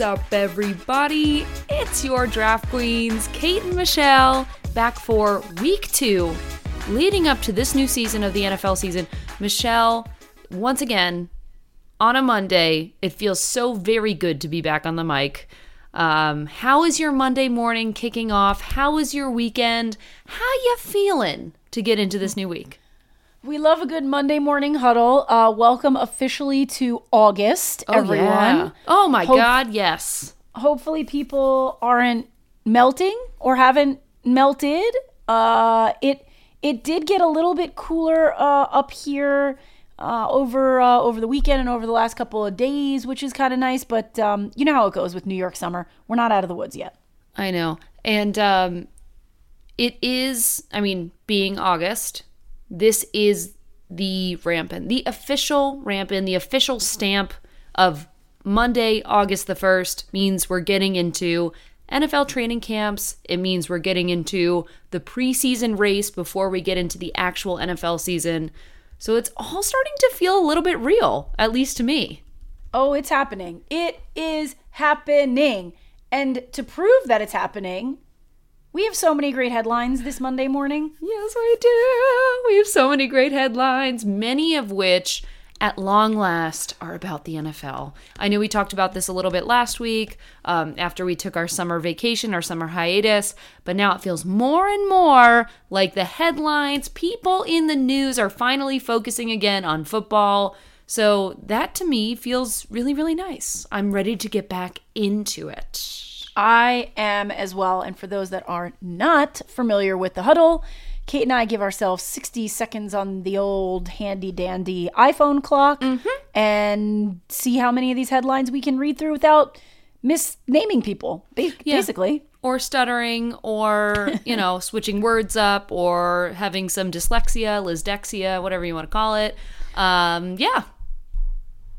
Up, everybody? It's your draft queens, Kate and Michelle, back for week two, leading up to this new season of the NFL season. Michelle, once again, on a Monday, it feels so very good to be back on the mic. Um, how is your Monday morning kicking off? How is your weekend? How you feeling to get into this new week? We love a good Monday morning huddle. Uh, welcome officially to August, everyone. yeah. Oh my Hope- God, yes. Hopefully, people aren't melting or haven't melted. Uh, it it did get a little bit cooler uh, up here uh, over uh, over the weekend and over the last couple of days, which is kind of nice. But um, you know how it goes with New York summer. We're not out of the woods yet. I know. And um it is, I mean, being August, this is the rampant, the official rampant, the official stamp of Monday, August the 1st means we're getting into NFL training camps. It means we're getting into the preseason race before we get into the actual NFL season. So it's all starting to feel a little bit real, at least to me. Oh, it's happening. It is happening. And to prove that it's happening, we have so many great headlines this Monday morning. Yes, we do. We have so many great headlines, many of which at long last are about the NFL. I know we talked about this a little bit last week um, after we took our summer vacation, our summer hiatus, but now it feels more and more like the headlines, people in the news are finally focusing again on football. So that to me feels really, really nice. I'm ready to get back into it. I am as well. And for those that are not familiar with the huddle, Kate and I give ourselves 60 seconds on the old handy dandy iPhone clock and see how many of these headlines we can read through without misnaming people, ba- basically. or stuttering or you know switching words up or having some dyslexia lisdexia whatever you want to call it. Um yeah.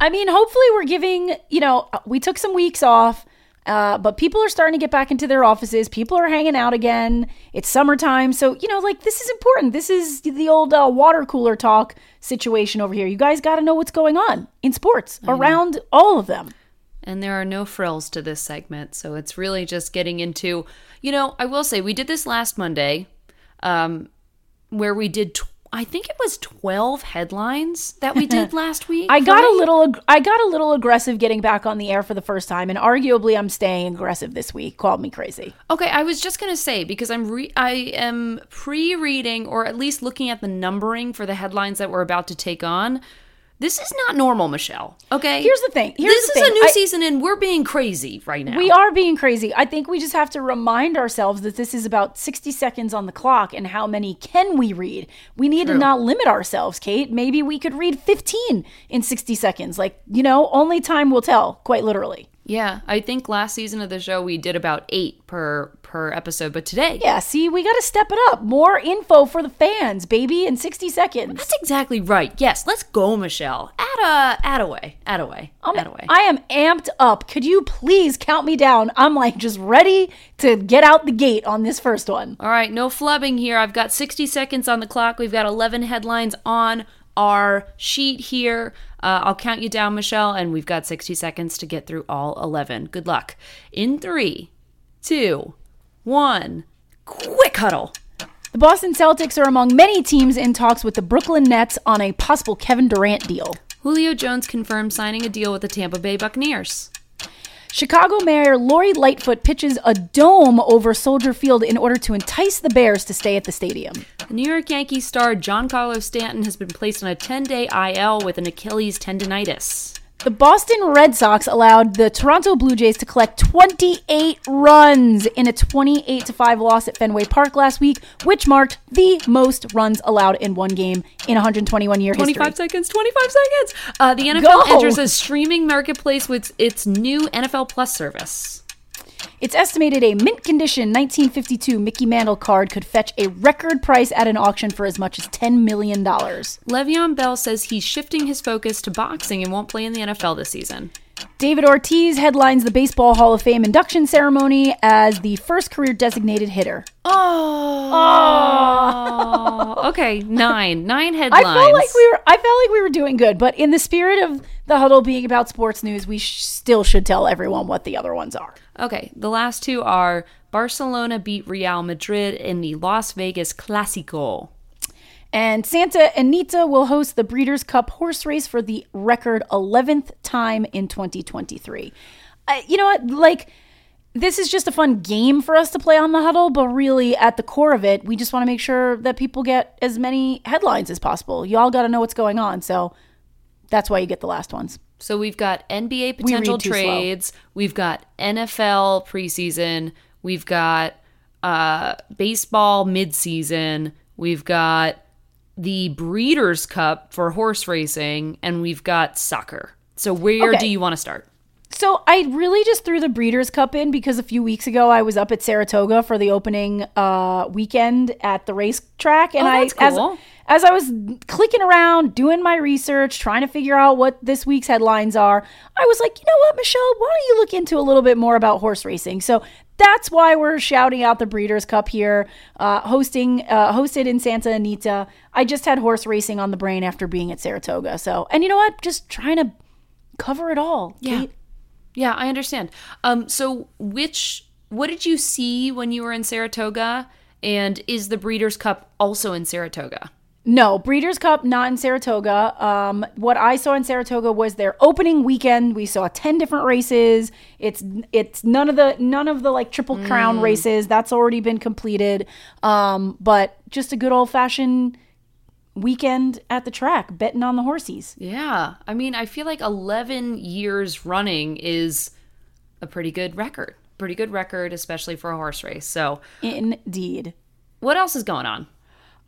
I mean, hopefully, we're giving, you know, we took some weeks off, uh, but people are starting to get back into their offices. People are hanging out again. It's summertime. So, you know, like this is important. This is the old uh, water cooler talk situation over here. You guys got to know what's going on in sports around all of them. and there are no frills to this segment so it's really just getting into you know i will say we did this last monday um where we did tw- i think it was 12 headlines that we did last week I got a little, ag- I got a little aggressive getting back on the air for the first time, and arguably, I'm staying aggressive this week. Called me crazy. Okay, I was just gonna say because I'm re- I am pre-reading or at least looking at the numbering for the headlines that we're about to take on. This is not normal, Michelle. Okay, Here's the thing. Here's this the is thing. a new I- season, and we're being crazy right now. We are being crazy. I think we just have to remind ourselves that this is about 60 seconds on the clock and how many can we read? We need to not limit ourselves, Kate. Maybe we could read 15 in 60 seconds. Like, you know, only time will tell, quite literally. Yeah, I think last season of the show we did about eight per per episode, but today, Yeah, see, we got to step it up. More info for the fans, baby, in 60 seconds. that's exactly right. Yes, let's go, Michelle. Add a add away, add away, add away. I am amped up. Could you please count me down? I'm like just ready to get out the gate on this first one. All right, no flubbing here. I've got 60 seconds on the clock. We've got 11 headlines on our sheet here. Uh, I'll count you down, Michelle, and we've got 60 seconds to get through all 11. Good luck. In three, two, one, quick huddle. The Boston Celtics are among many teams in talks with the Brooklyn Nets on a possible Kevin Durant deal. Julio Jones confirmed signing a deal with the Tampa Bay Buccaneers. Chicago Mayor Lori Lightfoot pitches a dome over Soldier Field in order to entice the Bears to stay at the stadium. The New York Yankees star Giancarlo Stanton has been placed on a 10 day IL with an Achilles tendonitis. The Boston Red Sox allowed the Toronto Blue Jays to collect 28 runs in a 28 5 loss at Fenway Park last week, which marked the most runs allowed in one game in 121 year history. 25 seconds, 25 seconds. Uh, the NFL Go. enters a streaming marketplace with its new NFL Plus service. It's estimated a mint condition 1952 Mickey Mantle card could fetch a record price at an auction for as much as $10 million. Le'Veon Bell says he's shifting his focus to boxing and won't play in the NFL this season. David Ortiz headlines the Baseball Hall of Fame induction ceremony as the first career designated hitter. Oh, okay, nine, nine headlines. I felt like we were. I felt like we were doing good, but in the spirit of the huddle being about sports news, we sh- still should tell everyone what the other ones are. Okay, the last two are Barcelona beat Real Madrid in the Las Vegas Clasico. And Santa Anita will host the Breeders' Cup horse race for the record 11th time in 2023. Uh, you know what? Like, this is just a fun game for us to play on the huddle, but really at the core of it, we just want to make sure that people get as many headlines as possible. You all got to know what's going on. So that's why you get the last ones. So we've got NBA potential read too slow. trades, we've got NFL preseason, we've got uh, baseball midseason, we've got the Breeders' Cup for horse racing, and we've got soccer. So where Okay. do you want to start? So I really just threw the Breeders' Cup in because a few weeks ago I was up at Saratoga for the opening uh, weekend at the racetrack, and Oh, I that's as as I was clicking around doing my research, trying to figure out what this week's headlines are, I was like, you know what, Michelle, why don't you look into a little bit more about horse racing? So that's why we're shouting out the Breeders' Cup here, uh, hosting uh, hosted in Santa Anita. I just had horse racing on the brain after being at Saratoga. So, and you know what, just trying to cover it all. Yeah. Kate. Yeah, I understand. Um, so which what did you see when you were in Saratoga? And is the Breeders' Cup also in Saratoga? No, Breeders' Cup not in Saratoga. Um, what I saw in Saratoga was their opening weekend. We saw ten different races. It's it's none of the none of the like triple crown races. That's already been completed. Um, but just a good old fashioned weekend at the track, betting on the horsies. Yeah. I mean, I feel like 11 years running is a pretty good record. Pretty good record, especially for a horse race. So, Indeed. what else is going on?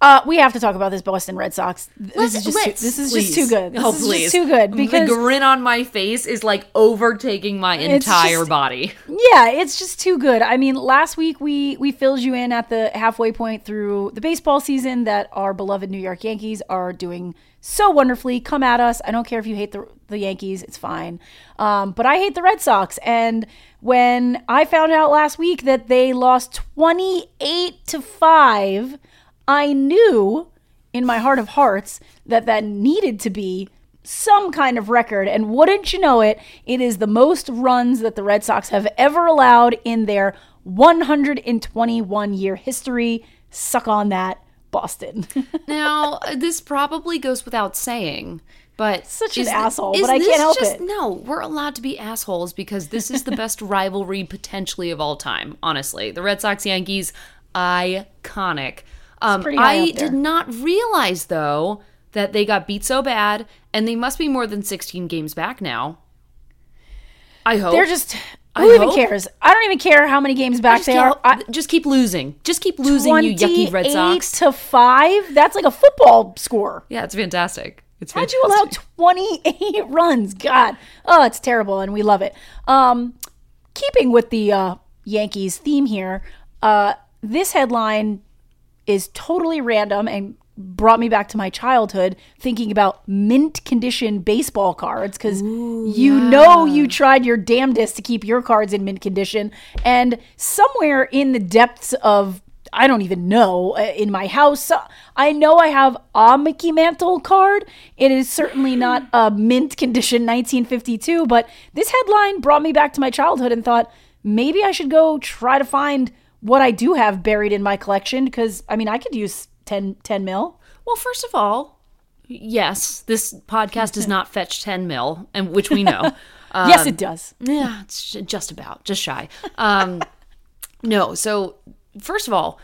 Uh, we have to talk about this Boston Red Sox. This Let's- is just too, this is please. just too good. This Oh, is please. just too good because the grin on my face is like overtaking my entire just- body. Yeah, it's just too good. I mean, last week we we filled you in at the halfway point through the baseball season that our beloved New York Yankees are doing so wonderfully. Come at us. I don't care if you hate the the Yankees; it's fine. Um, but I hate the Red Sox. And when I found out last week that they lost twenty eight to five, I knew in my heart of hearts that that needed to be some kind of record. And wouldn't you know it, it is the most runs that the Red Sox have ever allowed in their 121 year history. Suck on that, Boston. Now, this probably goes without saying, but Such an asshole, but I can't help just- it. No, we're allowed to be assholes because this is the best rivalry potentially of all time. Honestly, the Red Sox Yankees, iconic. Um, I did not realize though that they got beat so bad, and they must be more than 16 games back now. I hope They're just. I Who even hope. cares? I don't even care how many games back they are. I, just keep losing. Just keep losing, you yucky Red 28 Sox. to five. That's like a football score. Yeah, it's fantastic. It's How'd fantastic. you allow 28 runs? God. Oh, it's terrible, and we love it. Um, keeping with the uh, Yankees theme here, uh, this headline is totally random and brought me back to my childhood thinking about mint condition baseball cards because you know you tried your damnedest to keep your cards in mint condition. And somewhere in the depths of I don't even know uh, in my house I know I have a Mickey Mantle card. It is certainly not a mint condition 1952 but this headline brought me back to my childhood and thought maybe I should go try to find what I do have buried in my collection because I mean I could use 10, 10 mil. Well, first of all, yes, this podcast does not fetch 10 mil, and which we know. Um, yes, it does. Yeah, it's just about, just shy. Um, no, so first of all,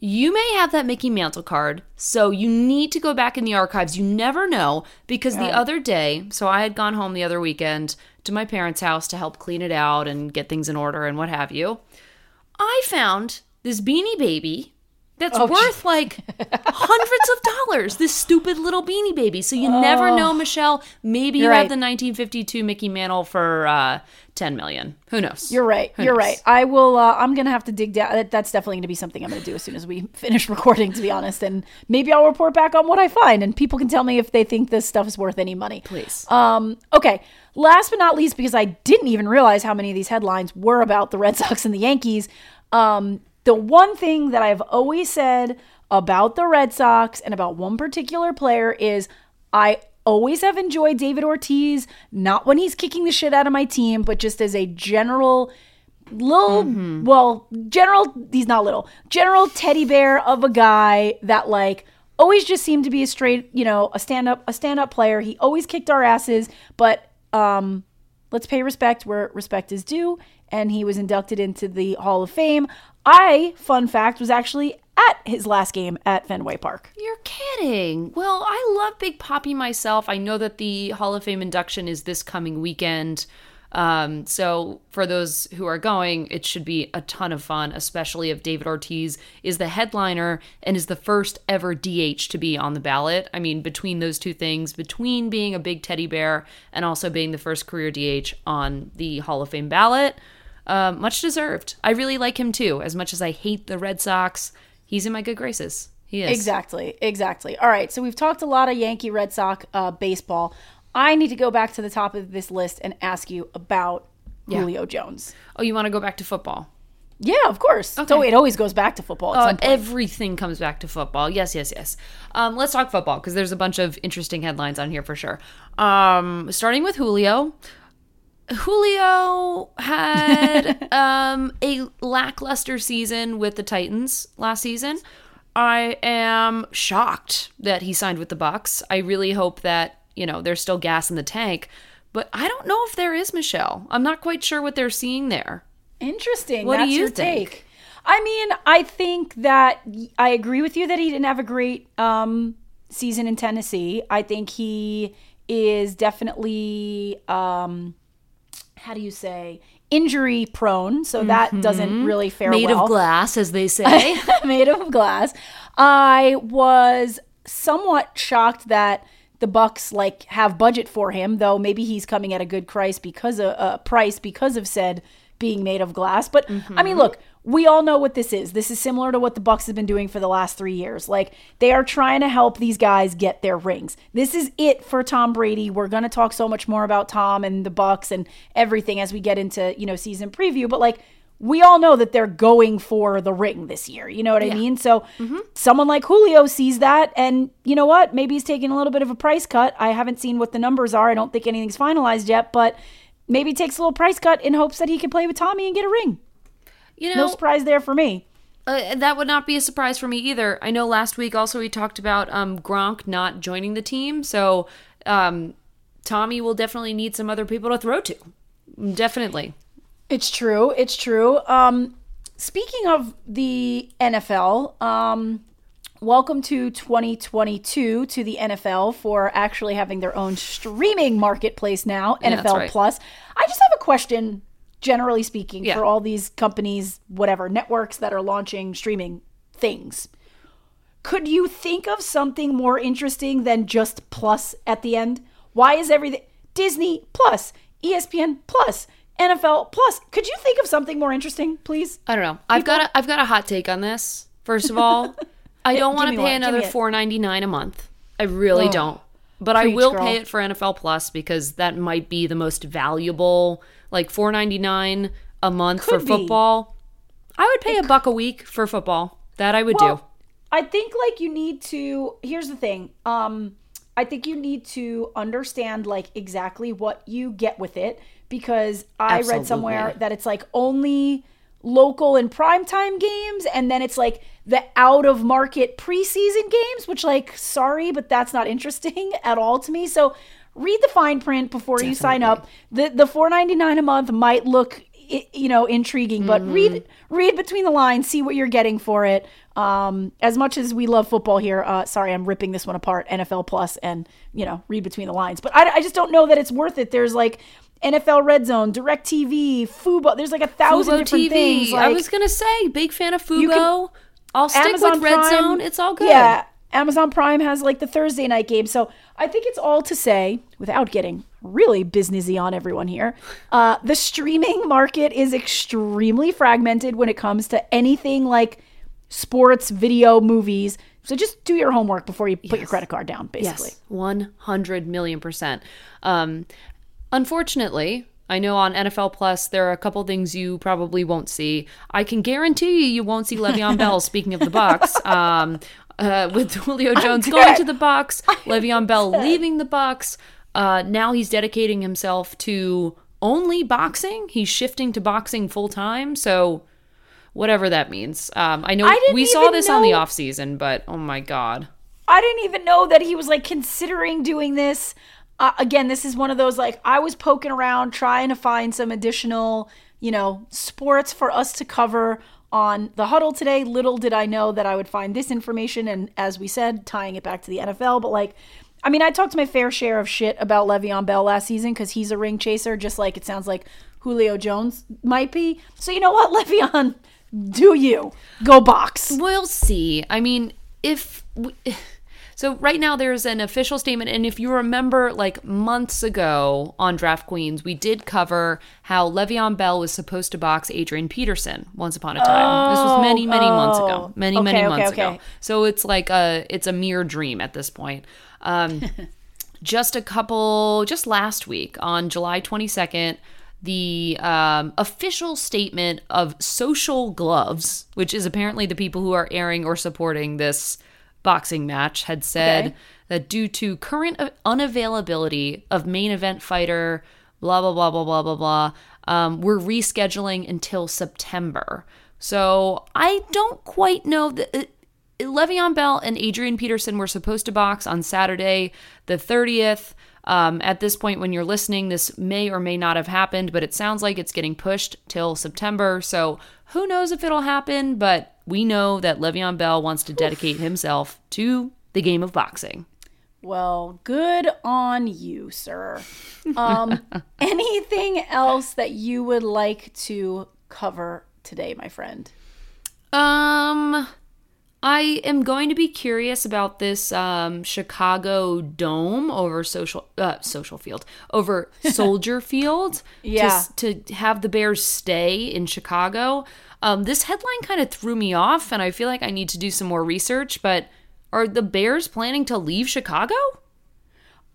you may have that Mickey Mantle card, so you need to go back in the archives. You never know because the other day, so I had gone home the other weekend to my parents' house to help clean it out and get things in order and what have you. I found this beanie baby that's Oh, worth like hundreds of dollars. This stupid little beanie baby. So you never know, Michelle. Maybe you You're have the 1952 Mickey Mantle for uh, 10 million. Who knows? You're right. Who You're knows? right. I will. Uh, I'm gonna have to dig down. That, that's definitely gonna be something I'm gonna do as soon as we finish recording. To be honest, and maybe I'll report back on what I find, and people can tell me if they think this stuff is worth any money. Please. Um, okay. Last but not least, because I didn't even realize how many of these headlines were about the Red Sox and the Yankees. Um, the one thing that I've always said about the Red Sox and about one particular player is I always have enjoyed David Ortiz, not when he's kicking the shit out of my team, but just as a general little well, general he's not little. General teddy bear of a guy that like always just seemed to be a straight, you know, a stand up a stand up player. He always kicked our asses, but um let's pay respect where respect is due and he was inducted into the Hall of Fame. I, fun fact, was actually at his last game at Fenway Park. You're kidding. Well, I love Big Poppy myself. I know that the Hall of Fame induction is this coming weekend. Um, so for those who are going, it should be a ton of fun, especially if David Ortiz is the headliner and is the first ever DH to be on the ballot. I mean, between those two things, between being a big teddy bear and also being the first career DH on the Hall of Fame ballot, uh, much deserved. I really like him too. As much as I hate the Red Sox, he's in my good graces. He is. Exactly, exactly. All right, so we've talked a lot of Yankee Red Sox uh, baseball. I need to go back to the top of this list and ask you about Julio Jones. Oh, you want to go back to football? Yeah, of course. So it always goes back to football Uh, everything comes back to football. Yes, yes, yes. Um, let's talk football because there's a bunch of interesting headlines on here for sure. Um, starting with Julio. Julio had um, a lackluster season with the Titans last season. I am shocked that he signed with the Bucks. I really hope that you know there's still gas in the tank, but I don't know if there is Michelle. I'm not quite sure what they're seeing there. Interesting. What do you think? take. I mean, I think that I agree with you that he didn't have a great um, season in Tennessee. I think he is definitely, um, how do you say, injury prone. So that doesn't really fare Mm-hmm. Made well. of glass, as they say. made of glass. I was somewhat shocked that the Bucks like have budget for him, though maybe he's coming at a good price because of uh, price because of said being made of glass. But I mean, look, we all know what this is. This is similar to what the Bucks have been doing for the last three years. Like they are trying to help these guys get their rings. This is it for Tom Brady. We're gonna talk so much more about Tom and the Bucks and everything as we get into you know season preview. But like we all know that they're going for the ring this year. You know what I mean? So mm-hmm. someone like Julio sees that, and you know what? Maybe he's taking a little bit of a price cut. I haven't seen what the numbers are. I don't think anything's finalized yet, but maybe he takes a little price cut in hopes that he can play with Tommy and get a ring. You No surprise there for me. Uh, that would not be a surprise for me either. I know last week also we talked about um, Gronk not joining the team, so um, Tommy will definitely need some other people to throw to. Definitely. It's true. It's true. Um, speaking of the NFL, um, welcome to 2022 to the NFL for actually having their own streaming marketplace now, Yeah, NFL right. Plus. I just have a question, generally speaking, Yeah. for all these companies, whatever networks that are launching streaming things. Could you think of something more interesting than just plus at the end? Why is everything Disney Plus, ESPN Plus, NFL Plus? Could you think of something more interesting, please? I don't know. I've got a, I've got a hot take on this. First of all, I don't want to pay one. Another four ninety nine a month. I really Oh. don't. But I will girl. pay it for NFL Plus because that might be the most valuable. Like four ninety nine a month Could for be. football. I would pay a buck a week for football. That I would do. I think like you need to here's the thing. Um I think you need to understand like exactly what you get with it because I read somewhere that it's like only local and primetime games and then it's like the out of market preseason games which like sorry but that's not interesting at all to me. So read the fine print before you sign up. The the 4.99 a month might look you know intriguing but read read between the lines see what you're getting for it. Um as much as we love football here uh sorry i'm ripping this one apart nfl plus and you know read between the lines. But i, I just don't know that it's worth it. There's like nfl red zone direct tv fubo there's like a thousand Fubo different TV. things I was gonna say, big fan of Fubo. can- I'll stick with Red Prime- Zone. It's all good. Yeah, Amazon Prime has like the Thursday night game. So I think it's all to say, without getting really businessy on everyone here, uh, the streaming market is extremely fragmented when it comes to anything like sports, video, movies. So just do your homework before you put your credit card down, basically. Yes, one hundred million percent. Um, unfortunately, I know on NFL Plus there are a couple things you probably won't see. I can guarantee you you won't see Le'Veon Bell. Speaking of the Bucks, um, uh, with Julio Jones going to the Bucks, Le'Veon Bell leaving the Bucks. Uh, now he's dedicating himself to only boxing. He's shifting to boxing full time. So whatever that means. Um, I know I we saw this on the know- off season, but oh my god. I didn't even know that he was like considering doing this. Uh, again, this is one of those like I was poking around trying to find some additional, you know, sports for us to cover on the huddle today. Little did I know that I would find this information and as we said, tying it back to the NFL, but like I mean, I talked to my fair share of shit about Le'Veon Bell last season because he's a ring chaser, just like it sounds like Julio Jones might be. So you know what, Le'Veon, do you go box? We'll see. I mean, if we, so, right now there's an official statement, and if you remember, like months ago on Draft Queens, we did cover how Le'Veon Bell was supposed to box Adrian Peterson once upon a time. this was many, many months ago. Many, Okay, many okay, months okay. ago. So it's like a it's a mere dream at this point. Um, just a couple, just last week on July 22nd, the um, official statement of Social Gloves, which is apparently the people who are airing or supporting this boxing match, had said Okay. that due to current unavailability of main event fighter, blah, blah, blah, blah, blah, blah, blah, um, we're rescheduling until September. So I don't quite know that. uh, Le'Veon Bell and Adrian Peterson were supposed to box on Saturday, the 30th. Um, at this point, when you're listening, this may or may not have happened, but it sounds like it's getting pushed till September. So who knows if it'll happen, but we know that Le'Veon Bell wants to dedicate himself to the game of boxing. Well, good on you, sir. Um, anything else that you would like to cover today, my friend? Um, I am going to be curious about this um, Chicago Dome over social uh, social field over Soldier Field. to Yeah. s- to, have the Bears stay in Chicago. Um, this headline kind of threw me off, and I feel like I need to do some more research. But are the Bears planning to leave Chicago?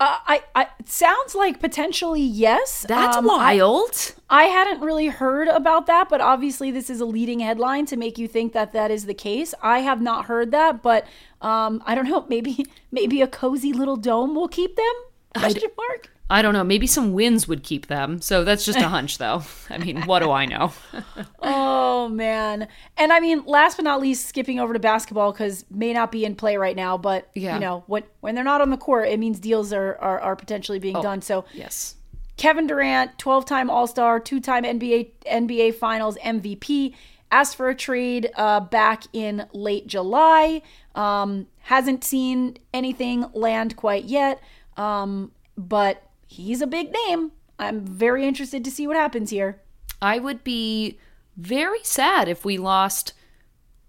Uh, I, I it sounds like potentially yes. That's Um, I- wild. I hadn't really heard about that, but obviously this is a leading headline to make you think that that is the case. I have not heard that, but um, I don't know. Maybe maybe a cozy little dome will keep them? Question mark. I don't know. Maybe some wins would keep them. So that's just a hunch, though. I mean, what do I know? Oh man. And I mean, last but not least, skipping over to basketball because may not be in play right now, but Yeah. you know, when when they're not on the court, it means deals are are, are potentially being done. So yes. Kevin Durant, 12-time All-Star, two-time NBA NBA Finals MVP, asked for a trade uh, back in late July. Um, hasn't seen anything land quite yet, um, but he's a big name. I'm very interested to see what happens here. I would be very sad if we lost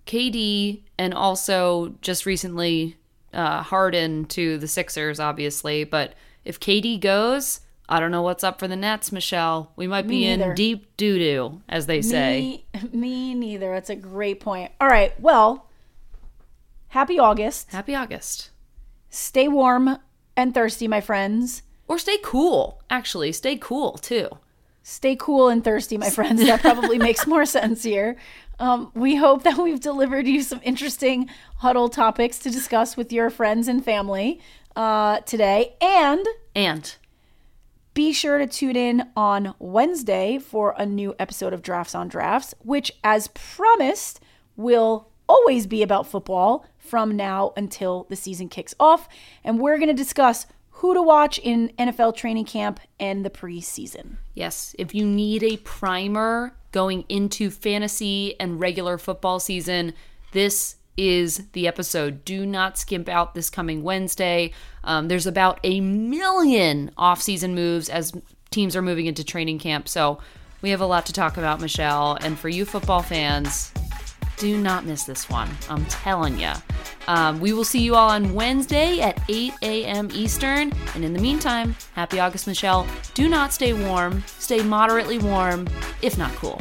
KD and also just recently uh, Harden to the Sixers, obviously. But if KD goes, I don't know what's up for the Nets, Michelle. We might be neither. in deep doo doo, as they say. Me, me neither. That's a great point. All right. Well, happy August. Happy August. Stay warm and thirsty, my friends. Or stay cool. Actually, stay cool too. Stay cool and thirsty, my friends. That probably makes more sense here. Um, we hope that we've delivered you some interesting huddle topics to discuss with your friends and family uh, today. And And be sure to tune in on Wednesday for a new episode of Drafts on Drafts, which, as promised, will always be about football from now until the season kicks off. And we're going to discuss who to watch in NFL training camp and the preseason. Yes, if you need a primer going into fantasy and regular football season, this is the episode. Do not skimp out this coming Wednesday. Um, there's about a million off-season moves as teams are moving into training camp. So we have a lot to talk about, Michelle. And for you football fans, do not miss this one. I'm telling you. Um, we will see you all on Wednesday at 8 a.m. Eastern. And in the meantime, happy August, Michelle. Do not stay warm. Stay moderately warm, if not cool.